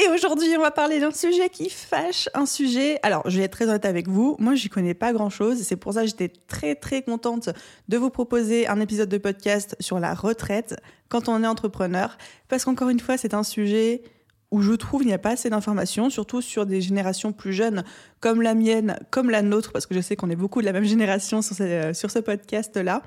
Et aujourd'hui, on va parler d'un sujet qui fâche, un sujet. Alors, je vais être très honnête avec vous. Moi, j'y connais pas grand chose. C'est pour ça que j'étais très, très contente de vous proposer un épisode de podcast sur la retraite quand on est entrepreneur. Parce qu'encore une fois, c'est un sujet où je trouve il n'y a pas assez d'informations, surtout sur des générations plus jeunes comme la mienne, comme la nôtre, parce que je sais qu'on est beaucoup de la même génération sur ce, sur ce podcast-là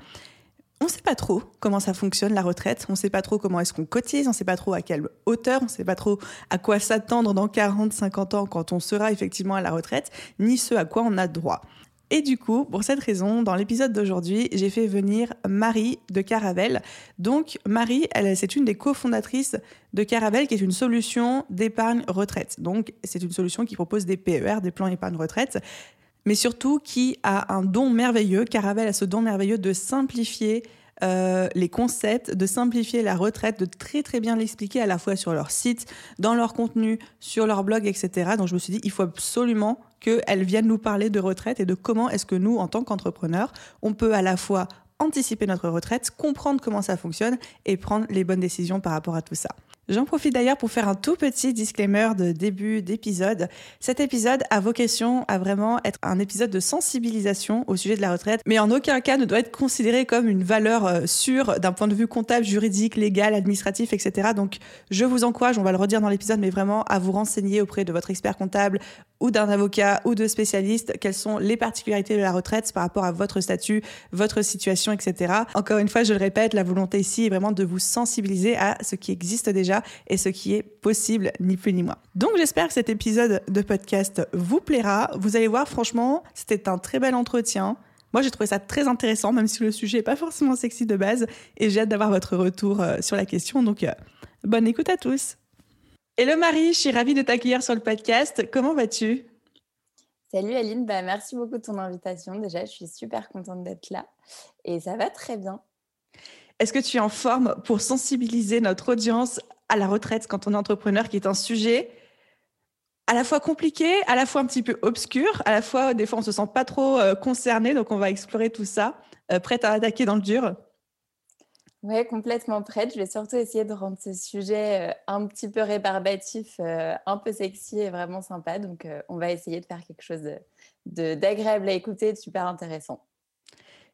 on ne sait pas trop comment ça fonctionne la retraite, on ne sait pas trop comment est-ce qu'on cotise, on ne sait pas trop à quelle hauteur, on ne sait pas trop à quoi s'attendre dans 40, 50 ans quand on sera effectivement à la retraite, ni ce à quoi on a droit. Et du coup, pour cette raison, dans l'épisode d'aujourd'hui, j'ai fait venir Marie de Caravelle. Donc, Marie, c'est une des cofondatrices de Caravelle, qui est une solution d'épargne retraite. Donc, c'est une solution qui propose des PER, des plans épargne retraite mais surtout qui a un don merveilleux. Caravelle a ce don merveilleux de simplifier euh, les concepts, de simplifier la retraite, de très très bien l'expliquer à la fois sur leur site, dans leur contenu, sur leur blog, etc. Donc je me suis dit, il faut absolument qu'elle vienne nous parler de retraite et de comment est-ce que nous, en tant qu'entrepreneurs, on peut à la fois anticiper notre retraite, comprendre comment ça fonctionne et prendre les bonnes décisions par rapport à tout ça. J'en profite d'ailleurs pour faire un tout petit disclaimer de début d'épisode. Cet épisode a vocation à vraiment être un épisode de sensibilisation au sujet de la retraite, mais en aucun cas ne doit être considéré comme une valeur euh, sûre d'un point de vue comptable, juridique, légal, administratif, etc. Donc je vous encourage, on va le redire dans l'épisode, mais vraiment à vous renseigner auprès de votre expert comptable ou d'un avocat ou de spécialiste quelles sont les particularités de la retraite par rapport à votre statut, votre situation, etc. Encore une fois, je le répète, la volonté ici est vraiment de vous sensibiliser à ce qui existe déjà et ce qui est possible, ni plus ni moins. Donc j'espère que cet épisode de podcast vous plaira. Vous allez voir, franchement, c'était un très bel entretien. Moi, j'ai trouvé ça très intéressant, même si le sujet n'est pas forcément sexy de base, et j'ai hâte d'avoir votre retour euh, sur la question. Donc, euh, bonne écoute à tous. Hello Marie, je suis ravie de t'accueillir sur le podcast. Comment vas-tu? Salut Aline, bah, merci beaucoup de ton invitation. Déjà, je suis super contente d'être là et ça va très bien. Est-ce que tu es en forme pour sensibiliser notre audience à la retraite quand on est entrepreneur, qui est un sujet à la fois compliqué, à la fois un petit peu obscur, à la fois des fois on se sent pas trop euh, concerné, donc on va explorer tout ça. Euh, prête à attaquer dans le dur Oui, complètement prête. Je vais surtout essayer de rendre ce sujet euh, un petit peu rébarbatif, un peu sexy et vraiment sympa. Donc on va essayer de faire quelque chose d'agréable à écouter de super intéressant.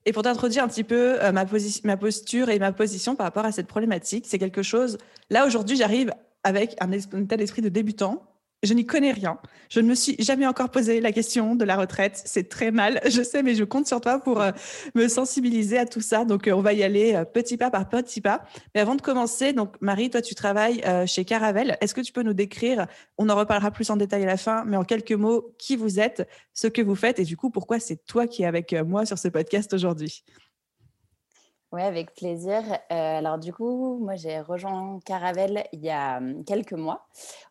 Et pour t'introduire un petit peu euh, ma, ma posture et ma position par rapport à cette problématique, c'est quelque chose. Là, aujourd'hui, j'arrive avec un, état d'esprit de débutant je n'y connais rien. Je ne me suis jamais encore posé la question de la retraite. C'est très mal, je sais, mais je compte sur toi pour euh, me sensibiliser à tout ça. Donc, euh, on va y aller euh, petit pas par petit pas. Mais avant de commencer, donc Marie, toi, tu travailles chez Caravelle. Est-ce que tu peux nous décrire, on en reparlera plus en détail à la fin, mais en quelques mots, qui vous êtes, ce que vous faites et du coup, pourquoi c'est toi qui es avec moi sur ce podcast aujourd'hui? Oui, avec plaisir. Euh, alors du coup, moi j'ai rejoint Caravelle il y a hum, quelques mois.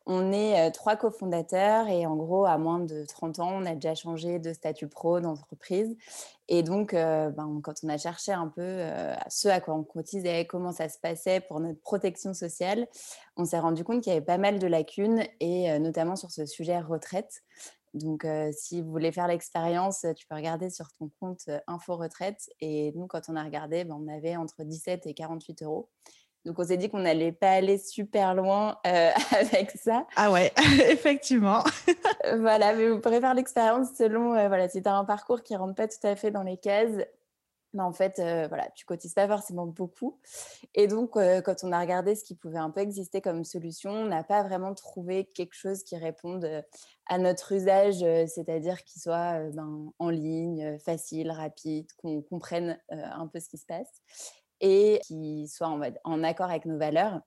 On est trois cofondateurs et en gros, à moins de 30 ans, on a déjà changé de statut pro d'entreprise. Et donc, ben, quand on a cherché un peu ce à quoi on cotisait, comment ça se passait pour notre protection sociale, on s'est rendu compte qu'il y avait pas mal de lacunes et notamment sur ce sujet retraite. Donc, si vous voulez faire l'expérience, tu peux regarder sur ton compte Info Retraite. Et nous, quand on a regardé, ben, on avait entre 17 et 48 euros. Donc, on s'est dit qu'on n'allait pas aller super loin avec ça. Ah ouais, effectivement. voilà, mais vous pourrez faire l'expérience selon, voilà, si tu as un parcours qui ne rentre pas tout à fait dans les cases, en fait, euh, voilà, tu cotises pas forcément beaucoup. Et donc, euh, quand on a regardé ce qui pouvait un peu exister comme solution, on n'a pas vraiment trouvé quelque chose qui réponde euh, à notre usage, c'est-à-dire qui soit ben, en ligne, facile, rapide, qu'on comprenne un peu ce qui se passe et qui soit en, accord avec nos valeurs.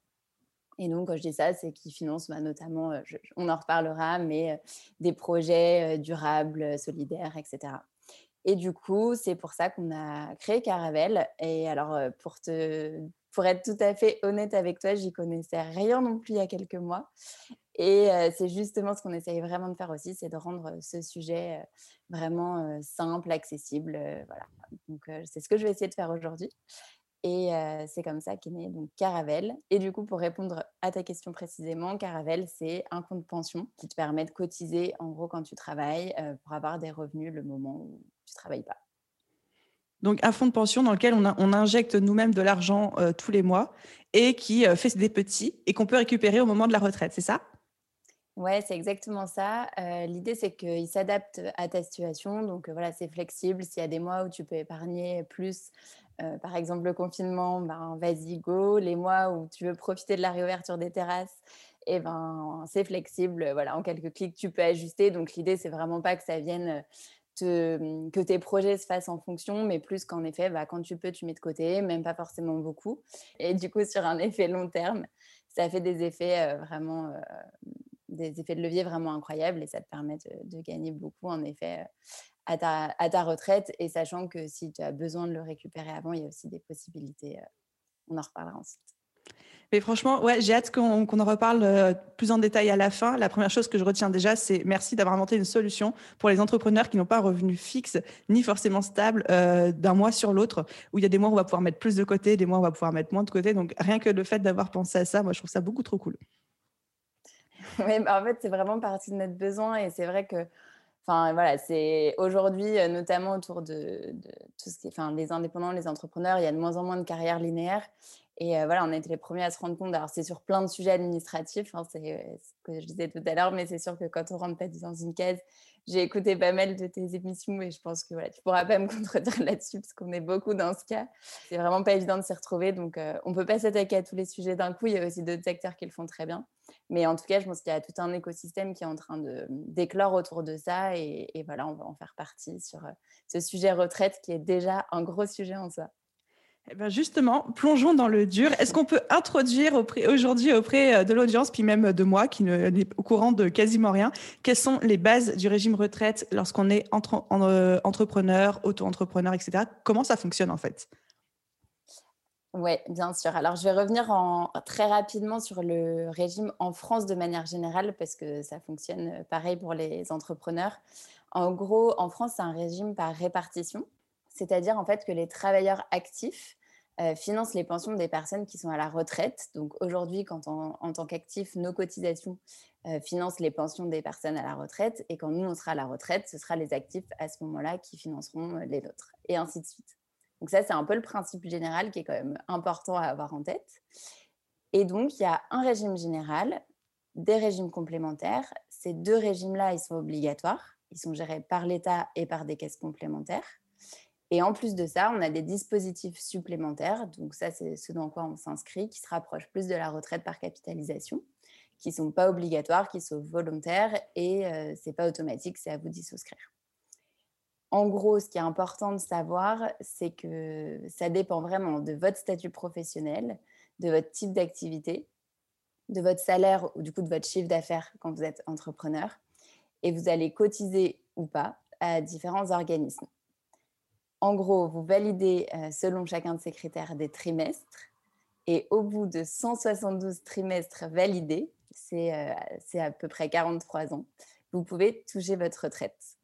Et donc, quand je dis ça, c'est qui finance bah, notamment, on en reparlera, mais des projets durables, solidaires, etc. Et du coup, c'est pour ça qu'on a créé Caravelle. Et alors, pour te pour être tout à fait honnête avec toi, j'y connaissais rien non plus il y a quelques mois. Et c'est justement ce qu'on essaye vraiment de faire aussi, c'est de rendre ce sujet vraiment simple, accessible. voilà. Donc, c'est ce que je vais essayer de faire aujourd'hui. Et c'est comme ça qu'est né donc Caravel. Et du coup, pour répondre à ta question précisément, Caravel, c'est un compte pension qui te permet de cotiser en gros quand tu travailles pour avoir des revenus le moment où tu ne travailles pas. Donc un fonds de pension dans lequel on, injecte nous-mêmes de l'argent tous les mois et qui fait des petits et qu'on peut récupérer au moment de la retraite, c'est ça? Ouais, c'est exactement ça. L'idée, c'est qu'il s'adapte à ta situation. Donc, voilà, c'est flexible. S'il y a des mois où tu peux épargner plus, par exemple le confinement, ben, vas-y, go. Les mois où tu veux profiter de la réouverture des terrasses, et eh ben, c'est flexible. Voilà, en quelques clics, tu peux ajuster. Donc, l'idée, c'est vraiment pas que ça vienne mmh, que tes projets se fassent en fonction, mais plus qu'en effet, bah, quand tu peux, tu mets de côté, même pas forcément beaucoup. Et du coup, sur un effet long terme, ça fait des effets vraiment des effets de levier vraiment incroyables et ça te permet de, gagner beaucoup en effet à ta, à ta, retraite et sachant que si tu as besoin de le récupérer avant, il y a aussi des possibilités. On en reparlera ensuite. Mais franchement, ouais, j'ai hâte qu'on en reparle plus en détail à la fin. La première chose que je retiens déjà, c'est merci d'avoir inventé une solution pour les entrepreneurs qui n'ont pas un revenu fixe ni forcément stable d'un mois sur l'autre, où il y a des mois où on va pouvoir mettre plus de côté, des mois où on va pouvoir mettre moins de côté. Donc rien que le fait d'avoir pensé à ça, moi, je trouve ça beaucoup trop cool. Oui, bah, en fait, c'est vraiment partie de notre besoin et c'est vrai que, enfin, voilà, c'est aujourd'hui, euh, notamment autour de, tout ce qui est, enfin, les indépendants, les entrepreneurs, il y a de moins en moins de carrières linéaires. Et euh, voilà, on a été les premiers à se rendre compte. Alors, c'est sur plein de sujets administratifs, hein, c'est euh, ce que je disais tout à l'heure, mais c'est sûr que quand on rentre pas dans une case, j'ai écouté pas mal de tes émissions et je pense que voilà, tu pourras pas me contredire là-dessus parce qu'on est beaucoup dans ce cas. C'est vraiment pas évident de s'y retrouver. Donc, on peut pas s'attaquer à tous les sujets d'un coup. Il y a aussi d'autres acteurs qui le font très bien. Mais en tout cas, je pense qu'il y a tout un écosystème qui est en train de d'éclore autour de ça. Et, voilà, on va en faire partie sur euh, ce sujet retraite qui est déjà un gros sujet en soi. Eh ben justement, plongeons dans le dur. Est-ce qu'on peut introduire aujourd'hui auprès euh, de l'audience, puis même de moi qui n'est au courant de quasiment rien, quelles sont les bases du régime retraite lorsqu'on est entre, euh, entrepreneur, auto-entrepreneur, etc. Comment ça fonctionne en fait? Oui, bien sûr. Alors, je vais revenir en, très rapidement sur le régime en France de manière générale parce que ça fonctionne euh, pareil pour les entrepreneurs. En gros, en France, c'est un régime par répartition, c'est-à-dire en fait que les travailleurs actifs euh, financent les pensions des personnes qui sont à la retraite. Donc aujourd'hui, quand en tant qu'actifs, nos cotisations euh, financent les pensions des personnes à la retraite, et quand nous, on sera à la retraite, ce sera les actifs à ce moment-là qui financeront les autres, et ainsi de suite. Donc ça, c'est un peu le principe général qui est quand même important à avoir en tête. Et donc, il y a un régime général, des régimes complémentaires. Ces deux régimes-là, ils sont obligatoires. Ils sont gérés par l'État et par des caisses complémentaires. Et en plus de ça, on a des dispositifs supplémentaires. Donc ça, c'est ce dans quoi on s'inscrit, qui se rapprochent plus de la retraite par capitalisation, qui ne sont pas obligatoires, qui sont volontaires et euh, ce n'est pas automatique, c'est à vous d'y souscrire. En gros, ce qui est important de savoir, c'est que ça dépend vraiment de votre statut professionnel, de votre type d'activité, de votre salaire ou du coup de votre chiffre d'affaires quand vous êtes entrepreneur. Et vous allez cotiser ou pas à différents organismes. En gros, vous validez euh, selon chacun de ces critères des trimestres. Et au bout de 172 trimestres validés, c'est euh, à peu près 43 ans, vous pouvez toucher votre retraite.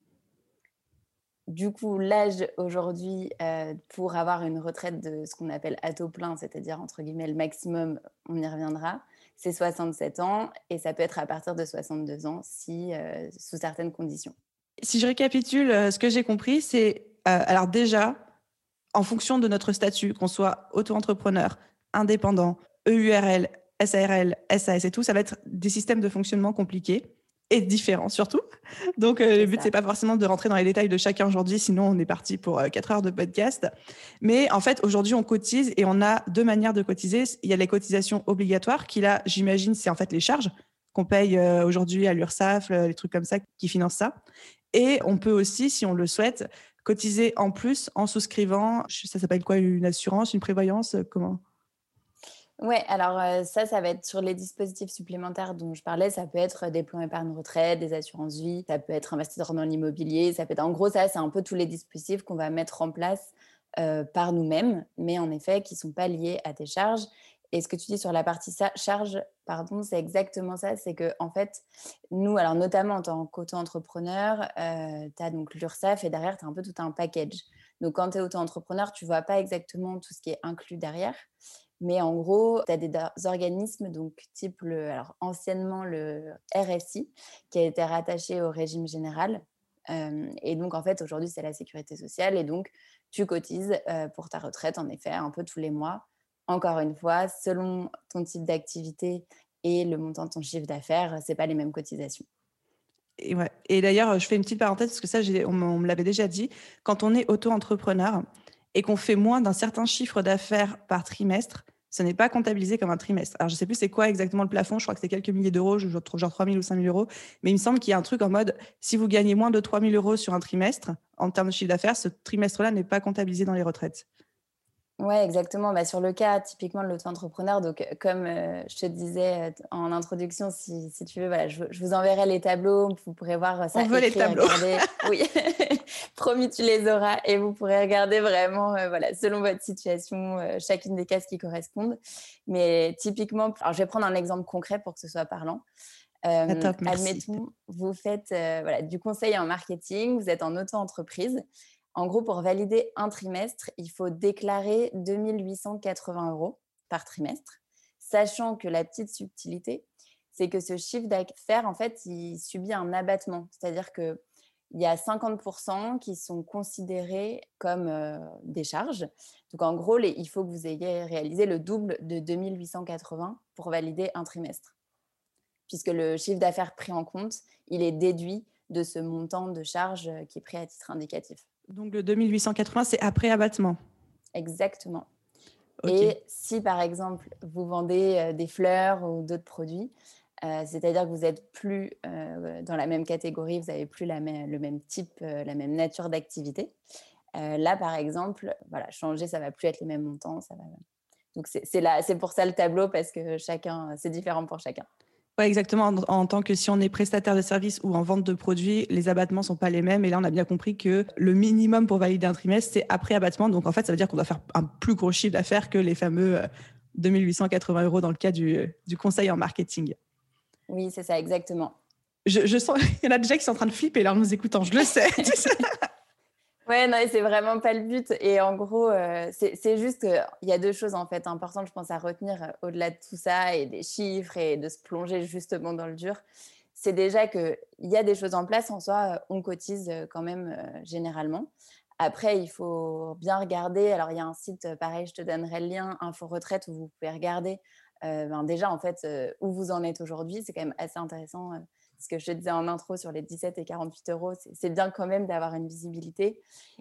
Du coup, l'âge aujourd'hui euh, pour avoir une retraite de ce qu'on appelle à taux plein, c'est-à-dire entre guillemets le maximum, on y reviendra, c'est 67 ans et ça peut être à partir de 62 ans si euh, sous certaines conditions. Si je récapitule, euh, ce que j'ai compris, c'est alors déjà, en fonction de notre statut, qu'on soit auto-entrepreneur, indépendant, EURL, SARL, SAS et tout, ça va être des systèmes de fonctionnement compliqués et différent surtout. Donc, euh, le but, c'est pas forcément de rentrer dans les détails de chacun aujourd'hui, sinon on est parti pour euh, quatre heures de podcast. Mais en fait, aujourd'hui, on cotise et on a deux manières de cotiser. Il y a les cotisations obligatoires, qui là, j'imagine, c'est en fait les charges qu'on paye euh, aujourd'hui à l'URSSAF, les trucs comme ça qui financent ça. Et on peut aussi, si on le souhaite, cotiser en plus en souscrivant, ça s'appelle quoi, une assurance, une prévoyance, comment? Oui, alors ça, ça va être sur les dispositifs supplémentaires dont je parlais. Ça peut être des plans épargne retraite, des assurances vie, ça peut être investisseur dans l'immobilier. Ça peut être, en gros, ça, c'est un peu tous les dispositifs qu'on va mettre en place par nous-mêmes, mais en effet qui ne sont pas liés à tes charges. Et ce que tu dis sur la partie charge, pardon, c'est exactement ça. C'est que en fait, nous, alors notamment en tant qu'auto-entrepreneur, tu as donc l'URSSAF et derrière, tu as un peu tout un package. Donc quand tu es auto-entrepreneur, tu vois pas exactement tout ce qui est inclus derrière. Mais en gros, tu as des organismes, donc type alors anciennement le RSI, qui a été rattaché au régime général. et donc, en fait, aujourd'hui, c'est la sécurité sociale. Et donc, tu cotises pour ta retraite, en effet, un peu tous les mois. Encore une fois, selon ton type d'activité et le montant de ton chiffre d'affaires, ce pas les mêmes cotisations. Et, ouais. et d'ailleurs, je fais une petite parenthèse parce que ça, on me l'avait déjà dit. Quand on est auto-entrepreneur, et qu'on fait moins d'un certain chiffre d'affaires par trimestre, ce n'est pas comptabilisé comme un trimestre. Alors, je ne sais plus c'est quoi exactement le plafond, je crois que c'est quelques milliers d'euros, genre 3 000 ou 5 000 euros, mais il me semble qu'il y a un truc en mode, si vous gagnez moins de 3 000 euros sur un trimestre, en termes de chiffre d'affaires, ce trimestre-là n'est pas comptabilisé dans les retraites. Oui, exactement. Bah, sur le cas typiquement de l'auto-entrepreneur, donc euh, comme euh, je te disais euh, en introduction, si, si tu veux, voilà, je, vous enverrai les tableaux, vous pourrez voir ça. On veut les tableaux. oui, promis, tu les auras et vous pourrez regarder vraiment, voilà, selon votre situation, chacune des cases qui correspondent. Mais typiquement, alors je vais prendre un exemple concret pour que ce soit parlant. admettons, vous faites voilà, du conseil en marketing, vous êtes en auto-entreprise en gros, pour valider un trimestre, il faut déclarer 2880 euros par trimestre, sachant que la petite subtilité, c'est que ce chiffre d'affaires, en fait, il subit un abattement. C'est-à-dire qu'il y a 50% qui sont considérés comme euh, des charges. Donc, en gros, il faut que vous ayez réalisé le double de 2880 pour valider un trimestre. Puisque le chiffre d'affaires pris en compte, il est déduit de ce montant de charges qui est pris à titre indicatif. Donc le 2880, c'est après abattement. Exactement. Et si par exemple vous vendez euh, des fleurs ou d'autres produits, euh, c'est-à-dire que vous n'êtes plus euh, dans la même catégorie, vous n'avez plus la le même type, la même nature d'activité. là, par exemple, voilà, changer, ça va plus être les mêmes montants. Ça va... Donc c'est pour ça le tableau parce que chacun, c'est différent pour chacun. Oui, exactement. En, tant que si on est prestataire de service ou en vente de produits, les abattements sont pas les mêmes. Et là, on a bien compris que le minimum pour valider un trimestre, c'est après abattement. Donc, en fait, ça veut dire qu'on doit faire un plus gros chiffre d'affaires que les fameux 2880 euh, euros dans le cas du, du conseil en marketing. Oui, c'est ça, exactement. Je, je sens, il y en a déjà qui sont en train de flipper là en nous écoutant, je le sais. Ouais, non, c'est vraiment pas le but. Et en gros, euh, c'est juste qu'il y a deux choses en fait importantes, je pense, à retenir euh, au-delà de tout ça et des chiffres et de se plonger justement dans le dur. C'est déjà qu'il y a des choses en place en soi, euh, on cotise quand même généralement. Après, il faut bien regarder. Alors, il y a un site, pareil, je te donnerai le lien, Info Retraite, où vous pouvez regarder ben déjà en fait où vous en êtes aujourd'hui. C'est quand même assez intéressant ce que je te disais en intro sur les 17 et 48 euros, c'est bien quand même d'avoir une visibilité.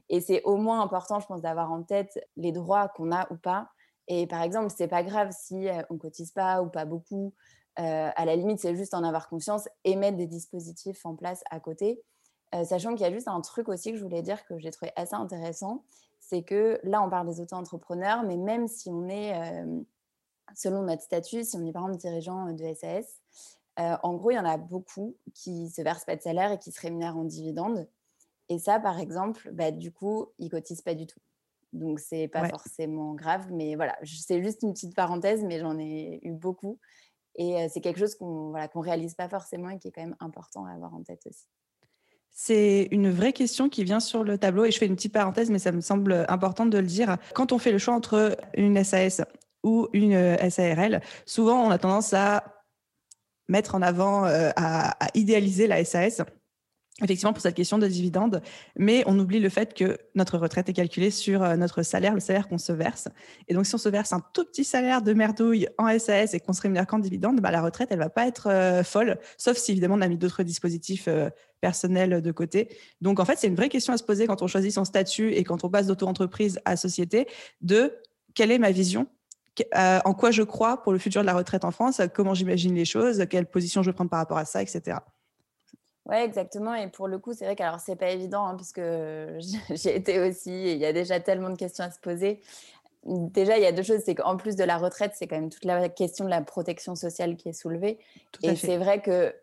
Et c'est au moins important, je pense, d'avoir en tête les droits qu'on a ou pas. Et par exemple, c'est pas grave si euh, on cotise pas ou pas beaucoup. Euh, à la limite, c'est juste en avoir conscience et mettre des dispositifs en place à côté. Euh, sachant qu'il y a juste un truc aussi que je voulais dire que j'ai trouvé assez intéressant, c'est que là, on parle des auto-entrepreneurs, mais même si on est, selon notre statut, si on est par exemple dirigeant de SAS, euh, en gros, il y en a beaucoup qui se versent pas de salaire et qui se rémunèrent en dividendes. Et ça, par exemple, bah, du coup, ils cotisent pas du tout. Donc, c'est pas forcément grave. Mais voilà, c'est juste une petite parenthèse, mais j'en ai eu beaucoup. Et euh, c'est quelque chose qu'on voilà, qu'on réalise pas forcément et qui est quand même important à avoir en tête aussi. C'est une vraie question qui vient sur le tableau et je fais une petite parenthèse, mais ça me semble important de le dire. Quand on fait le choix entre une SAS ou une euh, SARL, souvent on a tendance à mettre en avant, euh, à, idéaliser la SAS effectivement pour cette question de dividende, mais on oublie le fait que notre retraite est calculée sur euh, notre salaire, le salaire qu'on se verse. Et donc, si on se verse un tout petit salaire de merdouille en SAS et qu'on se rémunère qu'en dividende, bah, la retraite, elle va pas être euh, folle, sauf si évidemment on a mis d'autres dispositifs personnels de côté. Donc, en fait, c'est une vraie question à se poser quand on choisit son statut et quand on passe d'auto-entreprise à société de quelle est ma vision euh, en quoi je crois pour le futur de la retraite en France, comment j'imagine les choses, quelle position je veux prendre par rapport à ça, etc. Oui, exactement. Et pour le coup, c'est vrai qu'alors, c'est pas évident, hein, puisque j'ai été aussi, et il y a déjà tellement de questions à se poser. Déjà, il y a deux choses, c'est qu'en plus de la retraite, c'est quand même toute la question de la protection sociale qui est soulevée. et c'est vrai que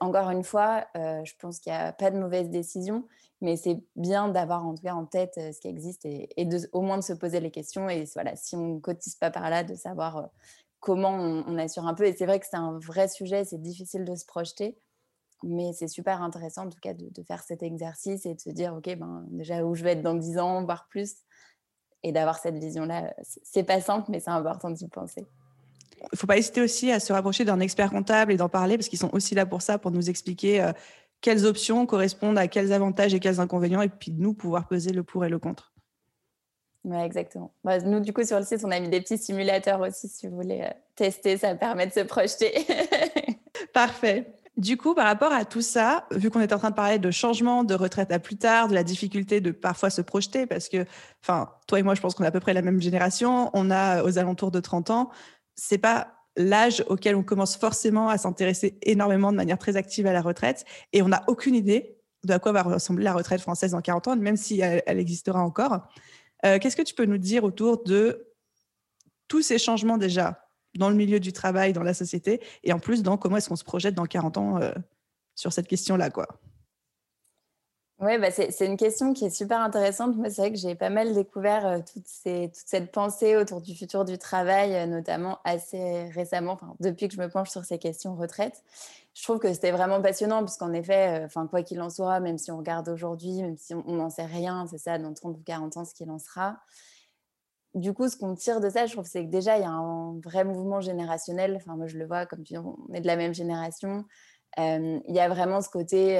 encore une fois, je pense qu'il n'y a pas de mauvaise décision, mais c'est bien d'avoir en tout cas en tête ce qui existe et, au moins de se poser les questions. Et voilà, si on ne cotise pas par là, de savoir comment on, assure un peu. Et c'est vrai que c'est un vrai sujet, c'est difficile de se projeter, mais c'est super intéressant en tout cas de, faire cet exercice et de se dire, OK, ben, déjà où je vais être dans 10 ans, voire plus, et d'avoir cette vision-là. C'est pas simple, mais c'est important d'y penser. Il ne faut pas hésiter aussi à se rapprocher d'un expert comptable et d'en parler parce qu'ils sont aussi là pour ça, pour nous expliquer euh, quelles options correspondent à quels avantages et quels inconvénients, et puis nous pouvoir peser le pour et le contre. Oui, exactement. Bah, nous, du coup, sur le site, on a mis des petits simulateurs aussi, si vous voulez euh, tester, ça permet de se projeter. Parfait. Du coup, par rapport à tout ça, vu qu'on est en train de parler de changement, de retraite à plus tard, de la difficulté de parfois se projeter, parce que, enfin, toi et moi, je pense qu'on est à peu près la même génération, on a aux alentours de 30 ans, c'est pas l'âge auquel on commence forcément à s'intéresser énormément de manière très active à la retraite, et on n'a aucune idée de à quoi va ressembler la retraite française dans 40 ans, même si elle, existera encore. Euh, qu'est-ce que tu peux nous dire autour de tous ces changements déjà dans le milieu du travail, dans la société, et en plus dans comment est-ce qu'on se projette dans 40 ans euh, sur cette question-là, quoi? Oui, bah c'est une question qui est super intéressante. Moi, c'est vrai que j'ai pas mal découvert euh, toute, cette pensée autour du futur du travail, euh, notamment assez récemment, depuis que je me penche sur ces questions retraite. Je trouve que c'était vraiment passionnant, puisqu'en effet, enfin, quoi qu'il en soit, même si on regarde aujourd'hui, même si on n'en sait rien, c'est ça, dans 30 ou 40 ans, ce qu'il en sera, du coup, ce qu'on tire de ça, je trouve, c'est que déjà, il y a un vrai mouvement générationnel. Enfin, moi, je le vois, comme tu dis, on est de la même génération. Il y a vraiment ce côté,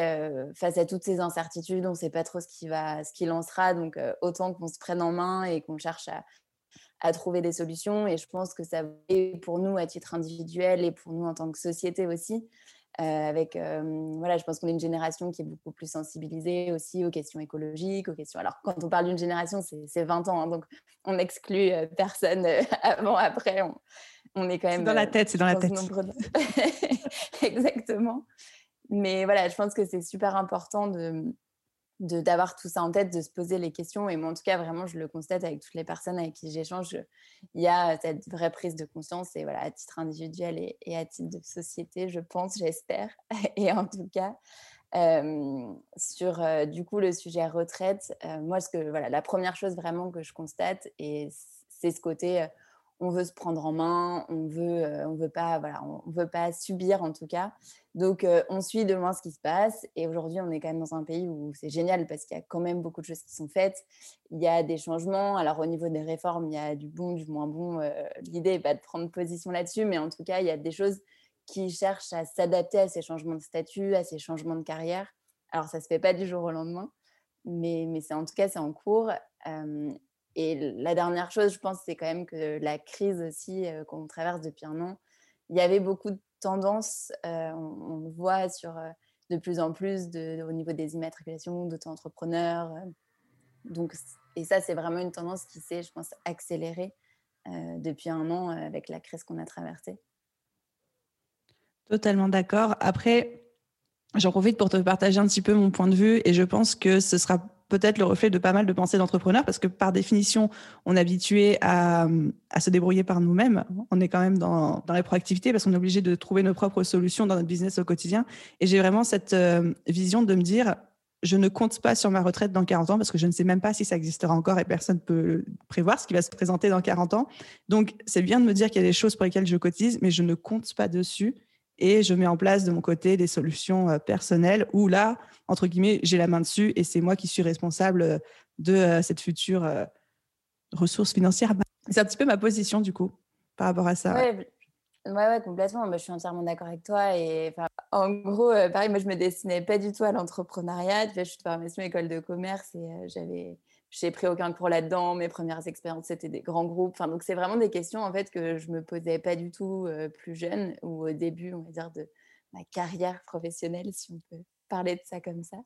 face à toutes ces incertitudes, on ne sait pas trop ce qui, lancera. Donc, autant qu'on se prenne en main et qu'on cherche à, trouver des solutions. Et je pense que ça est pour nous à titre individuel et pour nous en tant que société aussi. Avec, voilà, je pense qu'on est une génération qui est beaucoup plus sensibilisée aussi aux questions écologiques, aux questions. Alors, quand on parle d'une génération, c'est 20 ans, hein, donc on n'exclut euh, personne avant, après. Est quand même. dans la tête, c'est dans la tête. Exactement. Mais voilà, je pense que c'est super important de, d'avoir tout ça en tête, de se poser les questions. Et moi, en tout cas, vraiment, je le constate avec toutes les personnes avec qui j'échange. Il y a cette vraie prise de conscience, et voilà, à titre individuel et, à titre de société, je pense, j'espère. Et en tout cas, sur du coup le sujet retraite, moi, ce que, voilà, la première chose vraiment que je constate, et c'est ce côté on veut se prendre en main, on veut, euh, on veut pas, voilà, on veut pas subir en tout cas. Donc euh, on suit de loin ce qui se passe. Et aujourd'hui, on est quand même dans un pays où c'est génial parce qu'il y a quand même beaucoup de choses qui sont faites. Il y a des changements. Alors au niveau des réformes, il y a du bon, du moins bon. Euh, l'idée n'est pas de prendre position là-dessus, mais en tout cas, il y a des choses qui cherchent à s'adapter à ces changements de statut, à ces changements de carrière. Alors ça se fait pas du jour au lendemain, mais, mais c'est en tout cas c'est en cours. Et la dernière chose, je pense, c'est quand même que la crise aussi qu'on traverse depuis un an, il y avait beaucoup de tendances, on, le voit sur de plus en plus au niveau des immatriculations d'auto-entrepreneurs. donc, et ça, c'est vraiment une tendance qui s'est, je pense, accélérée depuis un an avec la crise qu'on a traversée. Totalement d'accord. Après, j'en profite pour te partager un petit peu mon point de vue et je pense que ce sera peut-être le reflet de pas mal de pensées d'entrepreneurs parce que par définition, on est habitué à, se débrouiller par nous-mêmes. On est quand même dans, dans la proactivité parce qu'on est obligé de trouver nos propres solutions dans notre business au quotidien. Et j'ai vraiment cette euh, vision de me dire, je ne compte pas sur ma retraite dans 40 ans parce que je ne sais même pas si ça existera encore et personne ne peut prévoir ce qui va se présenter dans 40 ans. Donc, c'est bien de me dire qu'il y a des choses pour lesquelles je cotise, mais je ne compte pas dessus et je mets en place de mon côté des solutions euh, personnelles où là, entre guillemets, j'ai la main dessus et c'est moi qui suis responsable euh, de euh, cette future ressource financière. C'est un petit peu ma position du coup par rapport à ça. Oui, ouais, complètement. je suis entièrement d'accord avec toi. Et en gros, pareil, moi, je me destinais pas du tout à l'entrepreneuriat. Je suis de formation école de commerce et j'avais j'ai pris aucun cours là-dedans. Mes premières expériences, c'était des grands groupes. Enfin, donc, c'est vraiment des questions en fait que je me posais pas du tout euh, plus jeune ou au début, on va dire, de ma carrière professionnelle, si on peut parler de ça comme ça.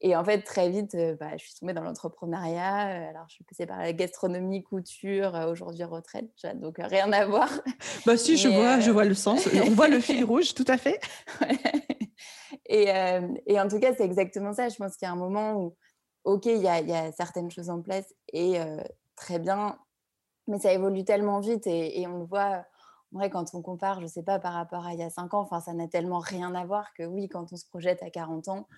Et en fait, très vite, euh, bah, je suis tombée dans l'entrepreneuriat. Euh, alors, je suis passée par la gastronomie, couture, aujourd'hui retraite. Donc, rien à voir. Bah si, je vois, je vois le sens. On voit le fil rouge, tout à fait. et, et, en tout cas, c'est exactement ça. Je pense qu'il y a un moment où ok, il y, a, certaines choses en place et très bien, mais ça évolue tellement vite et, on le voit vrai, quand on compare, je ne sais pas, par rapport à il y a 5 ans, ça n'a tellement rien à voir que oui, quand on se projette à 40 ans,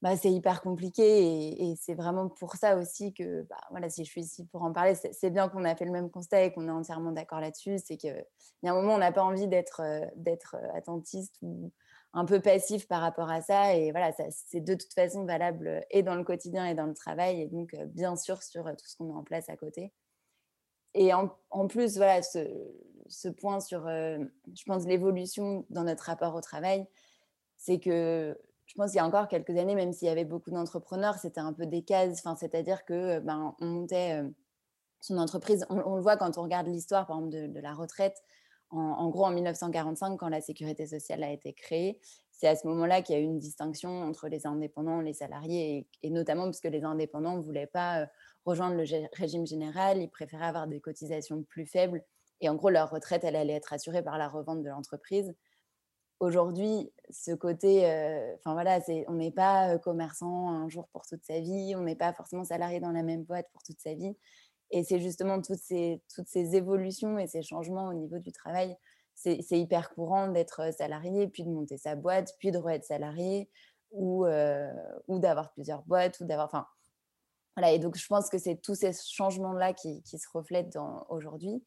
bah, c'est hyper compliqué et, c'est vraiment pour ça aussi que, bah, voilà, si je suis ici pour en parler, c'est bien qu'on a fait le même constat et qu'on est entièrement d'accord là-dessus. C'est qu'il y a un moment, on n'a pas envie d'être d'être attentiste ou un peu passif par rapport à ça. Et voilà, c'est de toute façon valable et dans le quotidien et dans le travail. Et donc, bien sûr, sur tout ce qu'on met en place à côté. Et en, en plus, voilà, ce, point sur, je pense, l'évolution dans notre rapport au travail, c'est que je pense qu'il y a encore quelques années, même s'il y avait beaucoup d'entrepreneurs, c'était un peu des cases. C'est-à-dire que ben, on montait son entreprise. On, le voit quand on regarde l'histoire, par exemple, de, la retraite. En, gros, en 1945, quand la sécurité sociale a été créée, c'est à ce moment-là qu'il y a eu une distinction entre les indépendants, les salariés, et, notamment parce que les indépendants ne voulaient pas rejoindre le régime général, ils préféraient avoir des cotisations plus faibles. Et en gros, leur retraite, elle allait être assurée par la revente de l'entreprise aujourd'hui, ce côté, euh, enfin voilà, on n'est pas commerçant un jour pour toute sa vie, on n'est pas forcément salarié dans la même boîte pour toute sa vie. Et c'est justement toutes ces, toutes ces évolutions et ces changements au niveau du travail. C'est hyper courant d'être salarié, puis de monter sa boîte, puis de re-être salarié, ou, ou d'avoir plusieurs boîtes, ou d'avoir. Enfin, voilà, et donc je pense que c'est tous ces changements-là qui, qui, se reflètent aujourd'hui.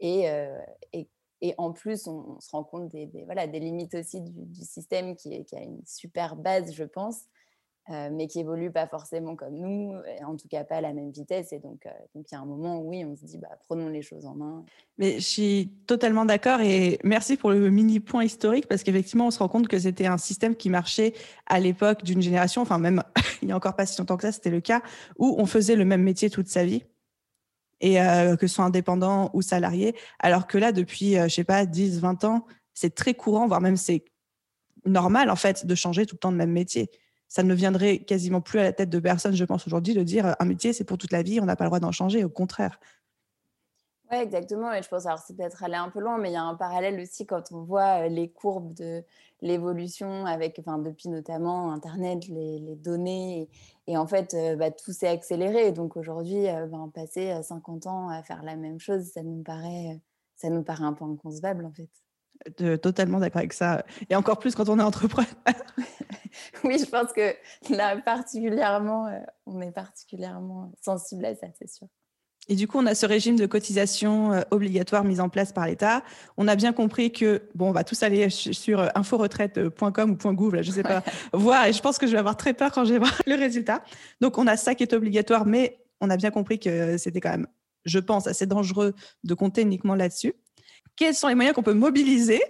Et, et et en plus, on, se rend compte des, voilà, des limites aussi du, système qui, a une super base, je pense, euh, mais qui évolue pas forcément comme nous, en tout cas pas à la même vitesse. Et donc, euh, donc il y a un moment où oui, on se dit, bah, prenons les choses en main. Mais je suis totalement d'accord et merci pour le mini point historique parce qu'effectivement, on se rend compte que c'était un système qui marchait à l'époque d'une génération, enfin même il y a encore pas si longtemps que ça, c'était le cas, où on faisait le même métier toute sa vie et euh, que ce soit indépendant ou salarié. Alors que là, depuis, je sais pas, 10, 20 ans, c'est très courant, voire même c'est normal, en fait, de changer tout le temps de même métier. Ça ne viendrait quasiment plus à la tête de personne, je pense, aujourd'hui, de dire un métier, c'est pour toute la vie, on n'a pas le droit d'en changer. Au contraire, oui, exactement. Et je pense, alors c'est peut-être aller un peu loin, mais il y a un parallèle aussi quand on voit les courbes de l'évolution avec, enfin, depuis notamment Internet, les, données. Et, en fait, bah, tout s'est accéléré. Donc aujourd'hui, ben, passer 50 ans à faire la même chose, ça nous paraît, ça nous paraît un peu inconcevable en fait. Totalement d'accord avec ça. Et encore plus quand on est entrepreneur. oui, je pense que là, particulièrement, on est particulièrement sensible à ça, c'est sûr. Et du coup, on a ce régime de cotisation euh, obligatoire mis en place par l'État. On a bien compris que, bon, on va tous aller sur euh, inforetraite.com ou .gouv, là, je sais pas, voir, et je pense que je vais avoir très peur quand je vais voir le résultat. Donc, on a ça qui est obligatoire, mais on a bien compris que c'était quand même, je pense, assez dangereux de compter uniquement là-dessus. Quels sont les moyens qu'on peut mobiliser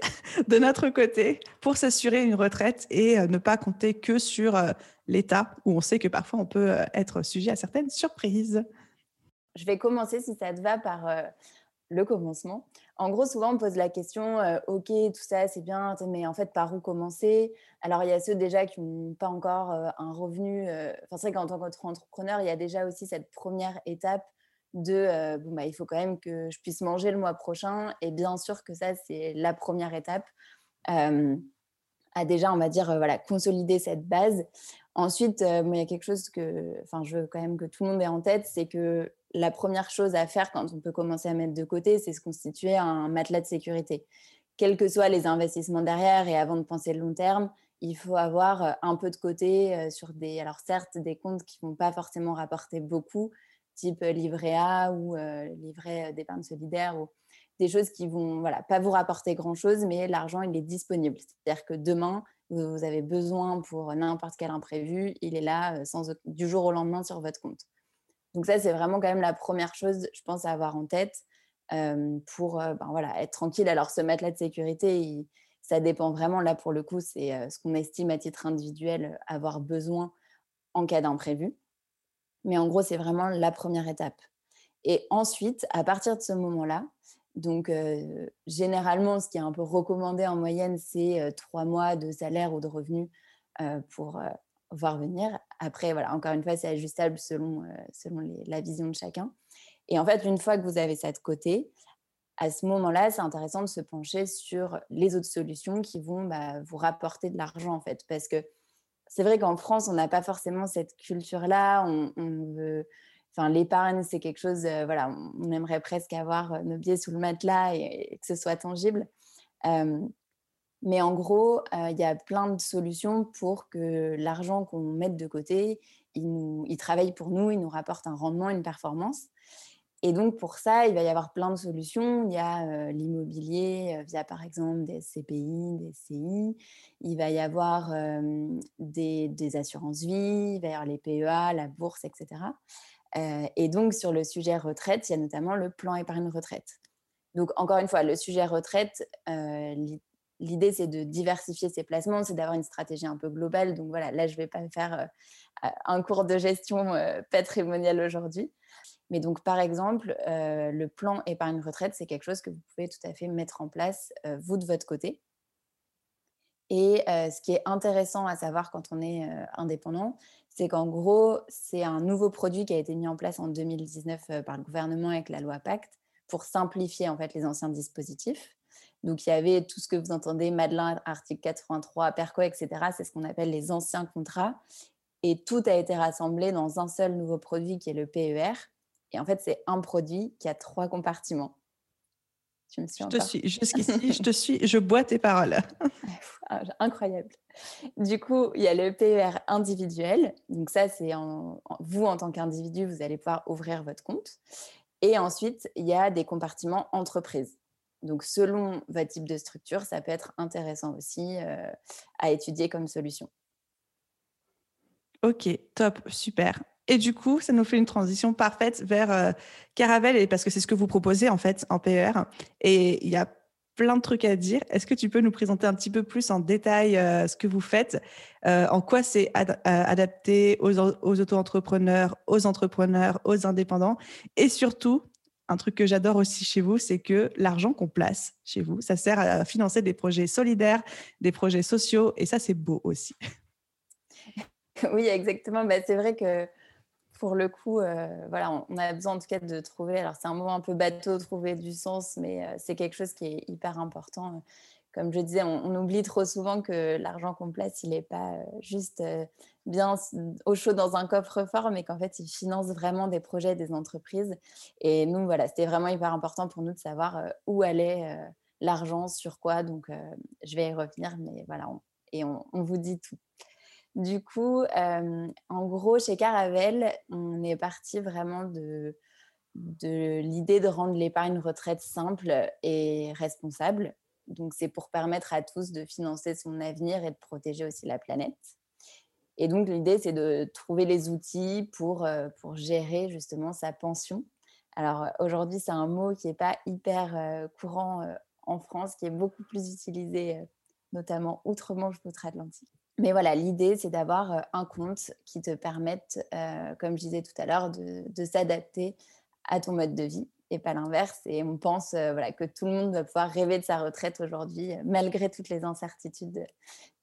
de notre côté pour s'assurer une retraite et euh, ne pas compter que sur l'État, où on sait que parfois on peut être sujet à certaines surprises? Je vais commencer, si ça te va, par euh, le commencement. En gros, souvent, on pose la question, euh, OK, tout ça, c'est bien, mais en fait, par où commencer? Alors, il y a ceux déjà qui n'ont pas encore euh, un revenu. Enfin, c'est vrai qu'en tant qu'entrepreneur, il y a déjà aussi cette première étape de, bon, bah, il faut quand même que je puisse manger le mois prochain. Et bien sûr que ça, c'est la première étape à déjà, on va dire, voilà, consolider cette base. Ensuite, il y a quelque chose que, je veux quand même que tout le monde ait en tête, c'est que la première chose à faire quand on peut commencer à mettre de côté, c'est se constituer un matelas de sécurité. Quels que soient les investissements derrière et avant de penser long terme, il faut avoir euh, un peu de côté euh, sur des, alors certes, des comptes qui ne vont pas forcément rapporter beaucoup, type euh, livret A ou livret d'épargne solidaire ou des choses qui vont voilà, pas vous rapporter grand-chose, mais l'argent, il est disponible. C'est-à-dire que demain, vous avez besoin pour n'importe quel imprévu, il est là sans, du jour au lendemain sur votre compte. Donc ça, c'est vraiment quand même la première chose, je pense, à avoir en tête pour ben voilà, être tranquille. Alors, ce matelas de sécurité, ça dépend vraiment. Là, pour le coup, c'est ce qu'on estime à titre individuel avoir besoin en cas d'imprévu. Mais en gros, c'est vraiment la première étape. Et ensuite, à partir de ce moment-là, donc généralement, ce qui est un peu recommandé en moyenne, c'est trois mois de salaire ou de revenus pour voir venir. Après, voilà, encore une fois, c'est ajustable selon, selon la vision de chacun. Et en fait, une fois que vous avez ça de côté, à ce moment-là, c'est intéressant de se pencher sur les autres solutions qui vont bah, vous rapporter de l'argent, en fait. Parce que c'est vrai qu'en France, on n'a pas forcément cette culture-là. On, veut... enfin, l'épargne, c'est quelque chose, voilà, on aimerait presque avoir nos pieds sous le matelas et, que ce soit tangible. mais en gros, il y a plein de solutions pour que l'argent qu'on mette de côté, il travaille pour nous, il nous rapporte un rendement, une performance. Et donc, pour ça, il va y avoir plein de solutions. Il y a l'immobilier via, par exemple, des CPI, des CI. Il va y avoir des, des, assurances vie, il les PEA, la bourse, etc. et donc, sur le sujet retraite, il y a notamment le plan épargne retraite. Donc, encore une fois, le sujet retraite, l'idée, c'est de diversifier ses placements, c'est d'avoir une stratégie un peu globale. Donc, voilà, là, je ne vais pas faire un cours de gestion patrimoniale aujourd'hui. Mais donc, par exemple, euh, le plan épargne retraite, c'est quelque chose que vous pouvez tout à fait mettre en place, euh, vous, de votre côté. Et euh, ce qui est intéressant à savoir quand on est indépendant, c'est qu'en gros, c'est un nouveau produit qui a été mis en place en 2019 par le gouvernement avec la loi Pacte pour simplifier en fait les anciens dispositifs. Donc, il y avait tout ce que vous entendez, Madelin, article 83, PERCO, etc. C'est ce qu'on appelle les anciens contrats. Et tout a été rassemblé dans un seul nouveau produit qui est le PER, et en fait, c'est un produit qui a trois compartiments. Tu me suis Je te suis jusqu'ici, je te suis, je bois tes paroles. Ah, incroyable. Du coup, il y a le PER individuel. Donc ça, c'est vous en tant qu'individu, vous allez pouvoir ouvrir votre compte. Et ensuite, il y a des compartiments entreprise. Donc selon votre type de structure, ça peut être intéressant aussi euh, à étudier comme solution. Ok, top, super. Et du coup, ça nous fait une transition parfaite vers euh, Caravelle, parce que c'est ce que vous proposez en fait en PER. Et il y a plein de trucs à dire. Est-ce que tu peux nous présenter un petit peu plus en détail euh, ce que vous faites, euh, en quoi c'est adapté aux, aux auto-entrepreneurs, aux entrepreneurs, aux indépendants, et surtout, un truc que j'adore aussi chez vous, c'est que l'argent qu'on place chez vous, ça sert à financer des projets solidaires, des projets sociaux, et ça, c'est beau aussi. Oui, exactement. Bah, c'est vrai que pour le coup, euh, voilà, on, a besoin en tout cas de trouver. Alors, c'est un mot un peu bateau, trouver du sens, mais euh, c'est quelque chose qui est hyper important. Comme je disais, on, oublie trop souvent que l'argent qu'on place, il n'est pas euh, juste bien au chaud dans un coffre-fort, mais qu'en fait, il finance vraiment des projets, des entreprises. Et nous, voilà, c'était vraiment hyper important pour nous de savoir où allait l'argent, sur quoi. Donc, je vais y revenir, mais voilà, et on vous dit tout. Du coup, en gros, chez Caravelle, on est parti vraiment de, l'idée de rendre l'épargne retraite simple et responsable. Donc, c'est pour permettre à tous de financer son avenir et de protéger aussi la planète. Et donc, l'idée, c'est de trouver les outils pour, pour gérer justement sa pension. Alors, aujourd'hui, c'est un mot qui n'est pas hyper courant en France, qui est beaucoup plus utilisé, notamment outre-Manche, outre-Atlantique. Mais voilà, l'idée, c'est d'avoir un compte qui te permette, comme je disais tout à l'heure, de, s'adapter à ton mode de vie et pas l'inverse. Et on pense voilà, que tout le monde va pouvoir rêver de sa retraite aujourd'hui, malgré toutes les incertitudes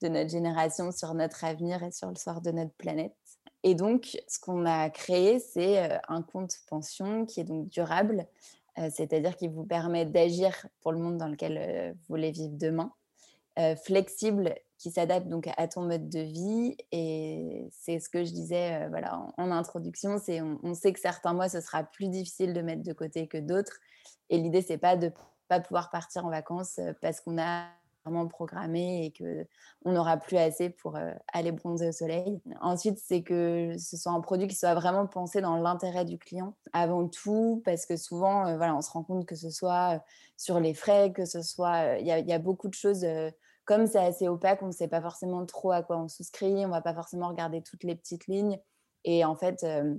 de, notre génération sur notre avenir et sur le sort de notre planète. Et donc, ce qu'on a créé, c'est un compte pension qui est donc durable, c'est-à-dire qui vous permet d'agir pour le monde dans lequel vous voulez vivre demain, flexible qui s'adapte donc à ton mode de vie. Et c'est ce que je disais euh, voilà, en, introduction, c'est on, sait que certains mois, ce sera plus difficile de mettre de côté que d'autres. Et l'idée, c'est pas de pas pouvoir partir en vacances euh, parce qu'on a vraiment programmé et que on n'aura plus assez pour euh, aller bronzer au soleil. Ensuite, c'est que ce soit un produit qui soit vraiment pensé dans l'intérêt du client avant tout, parce que souvent, voilà, on se rend compte que ce soit sur les frais, que ce soit, il y, a beaucoup de choses comme c'est assez opaque, on ne sait pas forcément trop à quoi on souscrit, on ne va pas forcément regarder toutes les petites lignes. Et en fait, euh,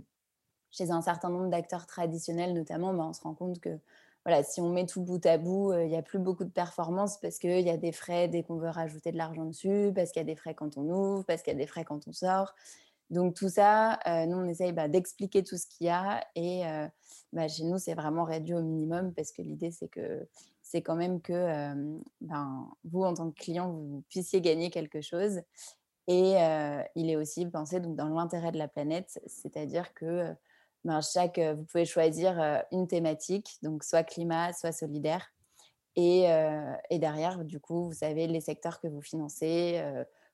chez un certain nombre d'acteurs traditionnels notamment, bah, on se rend compte que voilà, si on met tout bout à bout, euh, il n'y a plus beaucoup de performance parce qu'il y a des frais dès qu'on veut rajouter de l'argent dessus, parce qu'il y a des frais quand on ouvre, parce qu'il y a des frais quand on sort. Donc tout ça, euh, nous, on essaye bah, d'expliquer tout ce qu'il y a. Et bah, chez nous, c'est vraiment réduit au minimum parce que l'idée, c'est que c'est quand même que ben, vous, en tant que client, vous puissiez gagner quelque chose. Et il est aussi pensé donc, dans l'intérêt de la planète, c'est-à-dire que ben, chaque, vous pouvez choisir une thématique, donc soit climat, soit solidaire. Et, et, derrière, du coup, vous savez les secteurs que vous financez.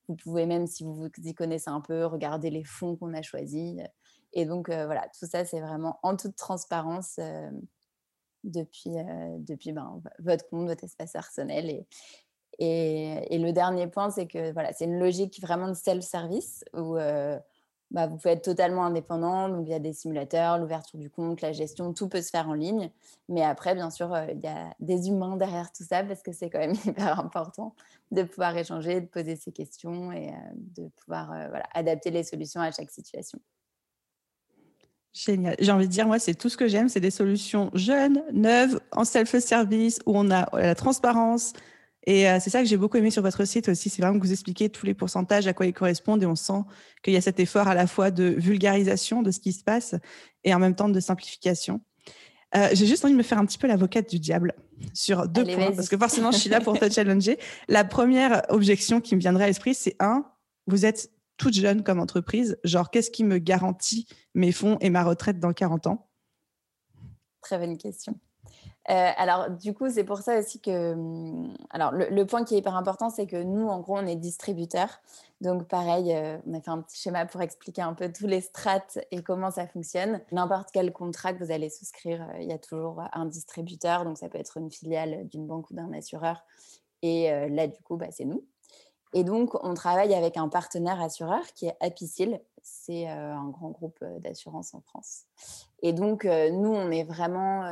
vous pouvez même, si vous y connaissez un peu, regarder les fonds qu'on a choisis. Et donc, voilà, tout ça, c'est vraiment en toute transparence depuis, depuis ben, votre compte, votre espace personnel. Et, et, le dernier point, c'est que voilà, c'est une logique vraiment de self-service où bah, vous pouvez être totalement indépendant. Donc, il y a des simulateurs, l'ouverture du compte, la gestion, tout peut se faire en ligne. Mais après, bien sûr, il y a des humains derrière tout ça parce que c'est quand même hyper important de pouvoir échanger, de poser ses questions et de pouvoir voilà, adapter les solutions à chaque situation. Génial. J'ai envie de dire, moi, c'est tout ce que j'aime. C'est des solutions jeunes, neuves, en self-service, où on a la transparence, et euh, c'est ça que j'ai beaucoup aimé sur votre site aussi, c'est vraiment que vous expliquez tous les pourcentages, à quoi ils correspondent, et on sent qu'il y a cet effort à la fois de vulgarisation de ce qui se passe et en même temps de simplification. Euh, j'ai juste envie de me faire un petit peu l'avocate du diable sur deux points, parce que forcément, je suis là pour te challenger. La première objection qui me viendrait à l'esprit, c'est un, vous êtes toute jeune comme entreprise, genre qu'est-ce qui me garantit mes fonds et ma retraite dans 40 ans? Très bonne question. Euh, alors, du coup, c'est pour ça aussi que. Hum, alors, le, point qui est hyper important, c'est que nous, en gros, on est distributeur. Donc, pareil, euh, on a fait un petit schéma pour expliquer un peu tous les strates et comment ça fonctionne. N'importe quel contrat que vous allez souscrire, euh, il y a toujours un distributeur. Donc, ça peut être une filiale d'une banque ou d'un assureur. Et là, du coup, bah, c'est nous. Et donc, on travaille avec un partenaire assureur qui est Apicil. C'est un grand groupe d'assurance en France. Et donc, nous, on est vraiment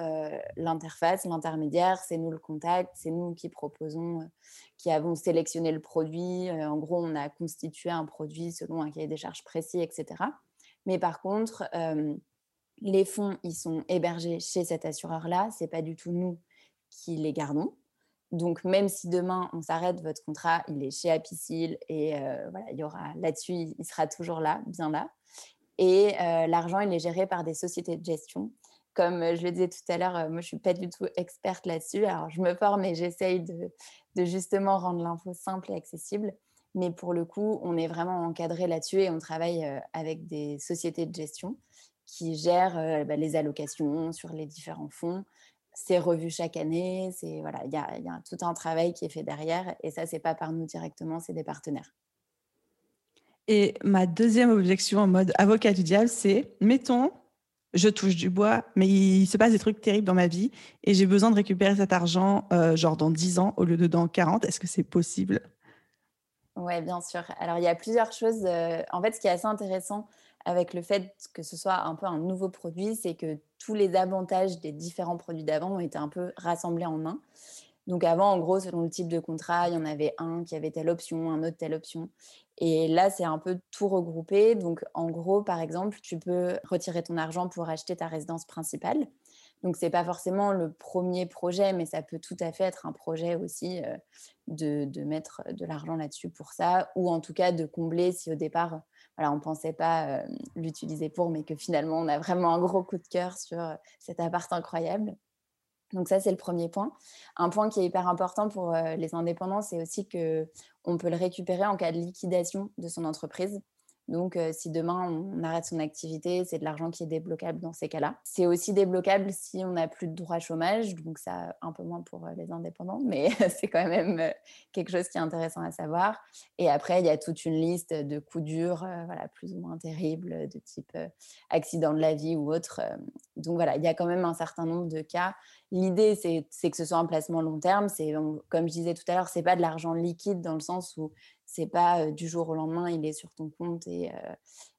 l'interface, l'intermédiaire. C'est nous le contact. C'est nous qui proposons, qui avons sélectionné le produit. en gros, on a constitué un produit selon un cahier des charges précis, etc. Mais par contre, les fonds, ils sont hébergés chez cet assureur-là. Ce n'est pas du tout nous qui les gardons. Donc, même si demain on s'arrête, votre contrat, il est chez Apicil et euh, voilà, il y aura là-dessus, il sera toujours là, bien là. Et euh, l'argent, il est géré par des sociétés de gestion. Comme je le disais tout à l'heure, euh, moi, je suis pas du tout experte là-dessus. Alors, je me forme et j'essaye de, de, justement rendre l'info simple et accessible. Mais pour le coup, on est vraiment encadré là-dessus et on travaille avec des sociétés de gestion qui gèrent bah, les allocations sur les différents fonds, c'est revu chaque année. C'est voilà, il y a, y a, tout un travail qui est fait derrière, et ça c'est pas par nous directement, c'est des partenaires. Et ma deuxième objection en mode avocat du diable, c'est mettons, je touche du bois, mais il se passe des trucs terribles dans ma vie et j'ai besoin de récupérer cet argent, euh, genre dans 10 ans au lieu de dans 40. Est-ce que c'est possible? Oui, bien sûr. Alors, il y a plusieurs choses. Euh, en fait, ce qui est assez intéressant avec le fait que ce soit un peu un nouveau produit, c'est que tous les avantages des différents produits d'avant ont été un peu rassemblés en un. Donc avant, en gros, selon le type de contrat, il y en avait un qui avait telle option, un autre telle option. Et là, c'est un peu tout regroupé. Donc en gros, par exemple, tu peux retirer ton argent pour acheter ta résidence principale. Donc ce n'est pas forcément le premier projet, mais ça peut tout à fait être un projet aussi euh, de, de mettre de l'argent là-dessus pour ça, ou en tout cas de combler si au départ on ne pensait pas l'utiliser pour, mais que finalement, on a vraiment un gros coup de cœur sur cet appart incroyable. Donc ça, c'est le premier point. Un point qui est hyper important pour les indépendants, c'est aussi qu'on peut le récupérer en cas de liquidation de son entreprise. Donc, euh, si demain on arrête son activité, c'est de l'argent qui est débloquable dans ces cas-là. C'est aussi débloquable si on n'a plus de droit chômage, donc ça un peu moins pour euh, les indépendants, mais c'est quand même euh, quelque chose qui est intéressant à savoir. Et après, il y a toute une liste de coups durs, voilà, plus ou moins terribles, de type accident de la vie ou autre. Donc voilà, il y a quand même un certain nombre de cas. L'idée, c'est que ce soit un placement long terme. C'est, comme je disais tout à l'heure, c'est pas de l'argent liquide dans le sens où c'est pas du jour au lendemain, il est sur ton compte et,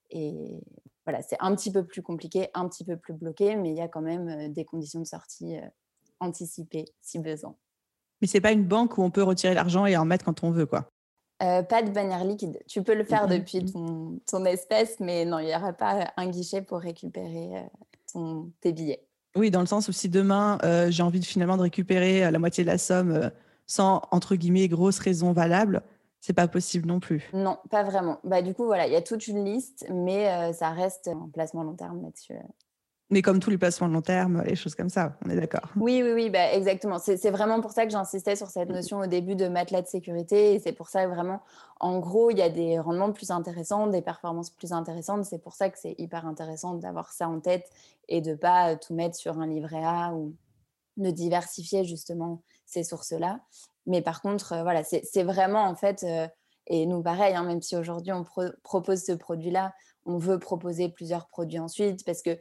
et voilà, c'est un petit peu plus compliqué, un petit peu plus bloqué, mais il y a quand même des conditions de sortie anticipées si besoin. Mais c'est pas une banque où on peut retirer l'argent et en mettre quand on veut, quoi? pas de bannière liquide. Tu peux le faire depuis ton, ton espèce, mais non, il n'y aura pas un guichet pour récupérer ton, tes billets. Oui, dans le sens où si demain j'ai envie de, finalement de récupérer la moitié de la somme sans entre guillemets grosse raison valable, c'est pas possible non plus. Non, pas vraiment. Bah, du coup, voilà, il y a toute une liste, mais euh, ça reste un placement long terme là-dessus. Mais comme tous les placements long terme, les choses comme ça, on est d'accord. Oui, oui, oui, bah, exactement. C'est vraiment pour ça que j'insistais sur cette notion au début de matelas de sécurité. Et c'est pour ça que vraiment, en gros, il y a des rendements plus intéressants, des performances plus intéressantes. C'est pour ça que c'est hyper intéressant d'avoir ça en tête et de pas tout mettre sur un livret A ou de diversifier justement ces sources-là. Mais par contre, euh, voilà, c'est vraiment en fait, euh, et nous pareil, hein, même si aujourd'hui on propose ce produit-là, on veut proposer plusieurs produits ensuite parce que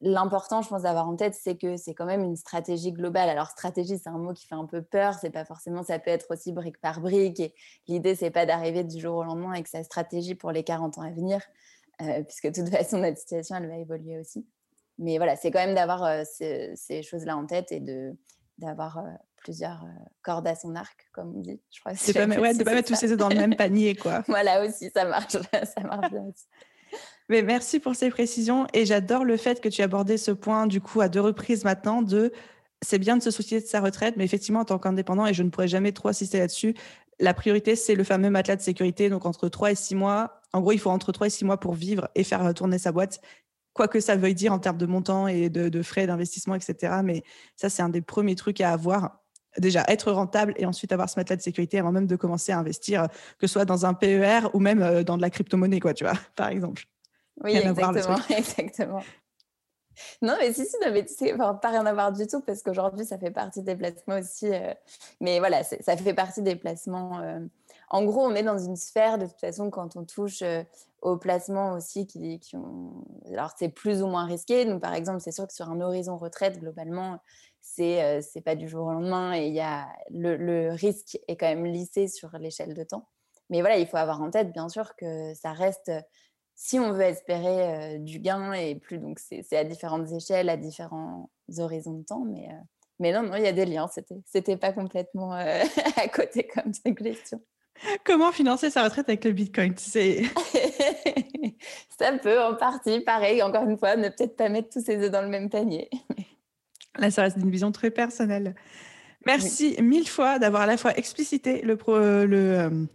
l'important, je pense, d'avoir en tête, c'est que c'est quand même une stratégie globale. Alors, stratégie, c'est un mot qui fait un peu peur. C'est pas forcément, ça peut être aussi brique par brique. Et l'idée, c'est pas d'arriver du jour au lendemain avec sa stratégie pour les 40 ans à venir, euh, puisque de toute façon, notre situation, elle va évoluer aussi. Mais voilà, c'est quand même d'avoir ces, choses-là en tête et d'avoir plusieurs cordes à son arc, comme on dit. Je crois. C'est pas, ouais, de pas mettre tous ses œufs dans le même panier, quoi. voilà aussi, ça marche, ça marche bien aussi. Mais merci pour ces précisions et j'adore le fait que tu abordé ce point du coup à deux reprises maintenant de c'est bien de se soucier de sa retraite, mais effectivement en tant qu'indépendant et je ne pourrais jamais trop assister là-dessus, la priorité c'est le fameux matelas de sécurité donc entre 3 et 6 mois. En gros, il faut entre 3 et 6 mois pour vivre et faire tourner sa boîte quoi que ça veuille dire en termes de montant et de, de frais d'investissement, etc. Mais ça, c'est un des premiers trucs à avoir. Déjà, être rentable et ensuite avoir ce matelas de sécurité avant même de commencer à investir, que ce soit dans un PER ou même euh, dans de la crypto-monnaie, quoi, tu vois, par exemple. Oui, exactement, exactement. Non, mais si, si, non, mais pas rien à voir du tout, parce qu'aujourd'hui, ça fait partie des placements aussi. Euh, mais voilà, ça fait partie des placements. Euh, en gros, on est dans une sphère, de toute façon, quand on touche euh, aux placements aussi qui, qui ont. Alors, c'est plus ou moins risqué. Donc, par exemple, c'est sûr que sur un horizon retraite, globalement, c'est c'est pas du jour au lendemain et y a le, le risque est quand même lissé sur l'échelle de temps. Mais voilà, il faut avoir en tête, bien sûr, que ça reste si on veut espérer du gain et plus, donc c'est à différentes échelles, à différents horizons de temps, mais, mais non, non, il y a des liens, c'était pas complètement à côté comme question. Comment financer sa retraite avec le Bitcoin Ça peut en partie, pareil, encore une fois, ne peut-être pas mettre tous ses œufs dans le même panier. Là, ça reste une vision très personnelle. Merci mille fois d'avoir à la fois explicité le,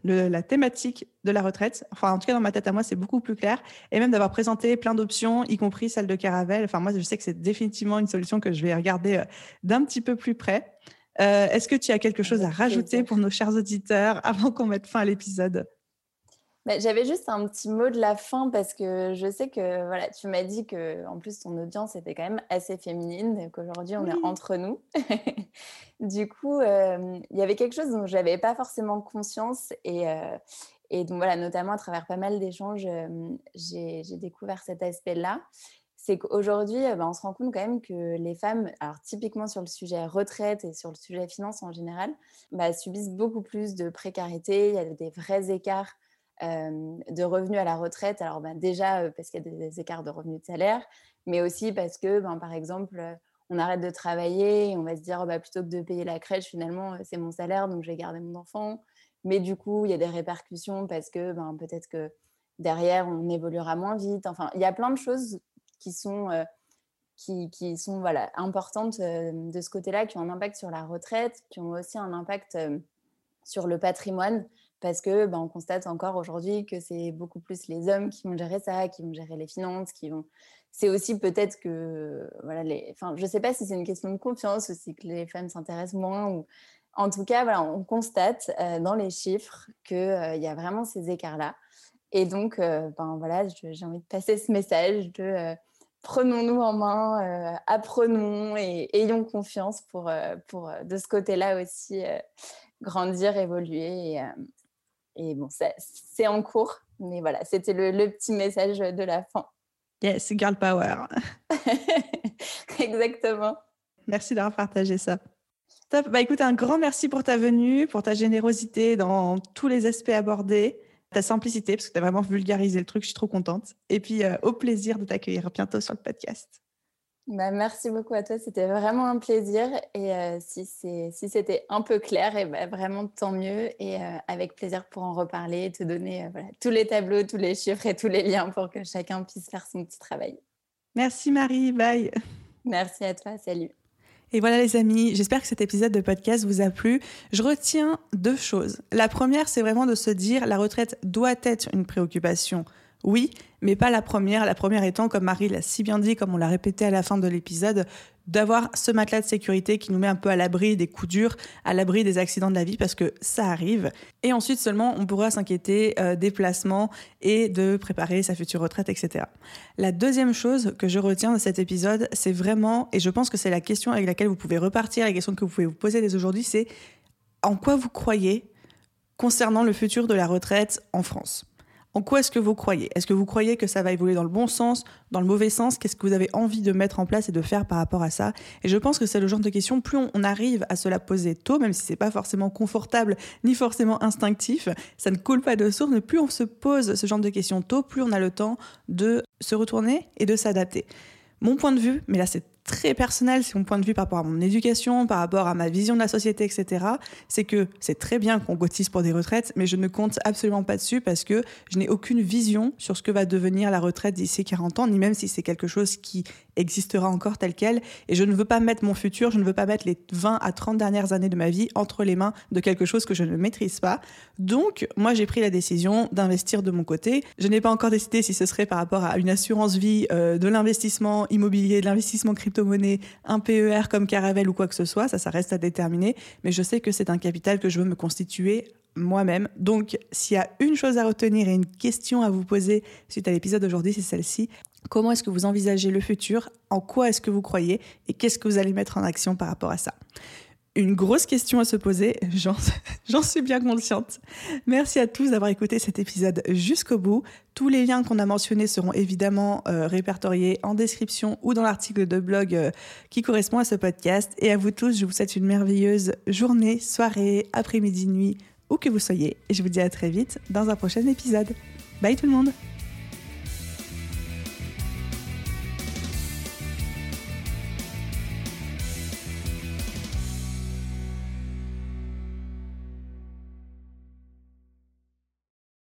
le, la thématique de la retraite. Enfin, en tout cas, dans ma tête à moi, c'est beaucoup plus clair. Et même d'avoir présenté plein d'options, y compris celle de Caravelle. Enfin, moi, je sais que c'est définitivement une solution que je vais regarder euh, d'un petit peu plus près. Euh, Est-ce que tu as quelque chose à rajouter pour nos chers auditeurs avant qu'on mette fin à l'épisode? Bah, j'avais juste un petit mot de la fin parce que je sais que voilà, tu m'as dit que en plus ton audience était quand même assez féminine, qu'aujourd'hui on est entre nous. du coup, euh, il y avait quelque chose dont j'avais pas forcément conscience et, euh, et donc voilà, notamment à travers pas mal d'échanges, euh, j'ai découvert cet aspect-là. C'est qu'aujourd'hui, bah, on se rend compte quand même que les femmes, alors typiquement sur le sujet retraite et sur le sujet finance en général, bah, subissent beaucoup plus de précarité. Il y a des vrais écarts de revenus à la retraite. Alors ben, déjà parce qu'il y a des écarts de revenus de salaire, mais aussi parce que, ben, par exemple, on arrête de travailler et on va se dire, oh, bah, plutôt que de payer la crèche, finalement, c'est mon salaire, donc je vais garder mon enfant. Mais du coup, il y a des répercussions parce que ben, peut-être que derrière, on évoluera moins vite. Enfin, il y a plein de choses qui sont, importantes de ce côté-là, qui ont un impact sur la retraite, qui ont aussi un impact sur le patrimoine parce que ben, on constate encore aujourd'hui que c'est beaucoup plus les hommes qui vont gérer ça, qui vont gérer les finances, qui vont. C'est aussi peut-être que voilà les. Enfin, je sais pas si c'est une question de confiance ou si que les femmes s'intéressent moins. En tout cas, voilà, on constate euh, dans les chiffres qu'il euh, y a vraiment ces écarts-là. Et donc, euh, ben, voilà, j'ai envie de passer ce message de prenons-nous en main, apprenons et ayons confiance pour, pour de ce côté-là aussi grandir, évoluer et bon, c'est en cours, mais voilà, c'était le, petit message de la fin. Yes, girl power. Exactement. Merci d'avoir partagé ça. Top. Bah écoute, un grand merci pour ta venue, pour ta générosité dans tous les aspects abordés, ta simplicité, parce que tu as vraiment vulgarisé le truc, je suis trop contente. Et puis, euh, au plaisir de t'accueillir bientôt sur le podcast. Bah, merci beaucoup à toi, c'était vraiment un plaisir. Et euh, si c'était un peu clair, et bah, vraiment tant mieux. Et euh, avec plaisir pour en reparler et te donner euh, tous les tableaux, tous les chiffres et tous les liens pour que chacun puisse faire son petit travail. Merci Marie, bye. Merci à toi, salut. Et voilà les amis, j'espère que cet épisode de podcast vous a plu. Je retiens deux choses. La première, c'est vraiment de se dire la retraite doit être une préoccupation oui, mais pas la première. La première étant, comme Marie l'a si bien dit, comme on l'a répété à la fin de l'épisode, d'avoir ce matelas de sécurité qui nous met un peu à l'abri des coups durs, à l'abri des accidents de la vie, parce que ça arrive. Et ensuite seulement, on pourra s'inquiéter euh, des placements et de préparer sa future retraite, etc. La deuxième chose que je retiens de cet épisode, c'est vraiment, et je pense que c'est la question avec laquelle vous pouvez repartir, la question que vous pouvez vous poser dès aujourd'hui, c'est en quoi vous croyez concernant le futur de la retraite en France? En quoi est-ce que vous croyez? Est-ce que vous croyez que ça va évoluer dans le bon sens, dans le mauvais sens? Qu'est-ce que vous avez envie de mettre en place et de faire par rapport à ça? Et je pense que c'est le genre de question, plus on arrive à se la poser tôt, même si c'est pas forcément confortable ni forcément instinctif, ça ne coule pas de source, mais plus on se pose ce genre de questions tôt, plus on a le temps de se retourner et de s'adapter. Mon point de vue, mais là c'est très personnel, c'est mon point de vue par rapport à mon éducation, par rapport à ma vision de la société, etc., c'est que c'est très bien qu'on cotise pour des retraites, mais je ne compte absolument pas dessus parce que je n'ai aucune vision sur ce que va devenir la retraite d'ici 40 ans, ni même si c'est quelque chose qui existera encore tel quel. Et je ne veux pas mettre mon futur, je ne veux pas mettre les 20 à 30 dernières années de ma vie entre les mains de quelque chose que je ne maîtrise pas. Donc, moi, j'ai pris la décision d'investir de mon côté. Je n'ai pas encore décidé si ce serait par rapport à une assurance vie, euh, de l'investissement immobilier, de l'investissement crypto-monnaie, un PER comme Caravelle ou quoi que ce soit. Ça, ça reste à déterminer. Mais je sais que c'est un capital que je veux me constituer moi-même. Donc, s'il y a une chose à retenir et une question à vous poser suite à l'épisode d'aujourd'hui, c'est celle-ci. Comment est-ce que vous envisagez le futur? En quoi est-ce que vous croyez? Et qu'est-ce que vous allez mettre en action par rapport à ça? Une grosse question à se poser, j'en suis bien consciente. Merci à tous d'avoir écouté cet épisode jusqu'au bout. Tous les liens qu'on a mentionnés seront évidemment euh, répertoriés en description ou dans l'article de blog euh, qui correspond à ce podcast. Et à vous tous, je vous souhaite une merveilleuse journée, soirée, après-midi, nuit, où que vous soyez. Et je vous dis à très vite dans un prochain épisode. Bye tout le monde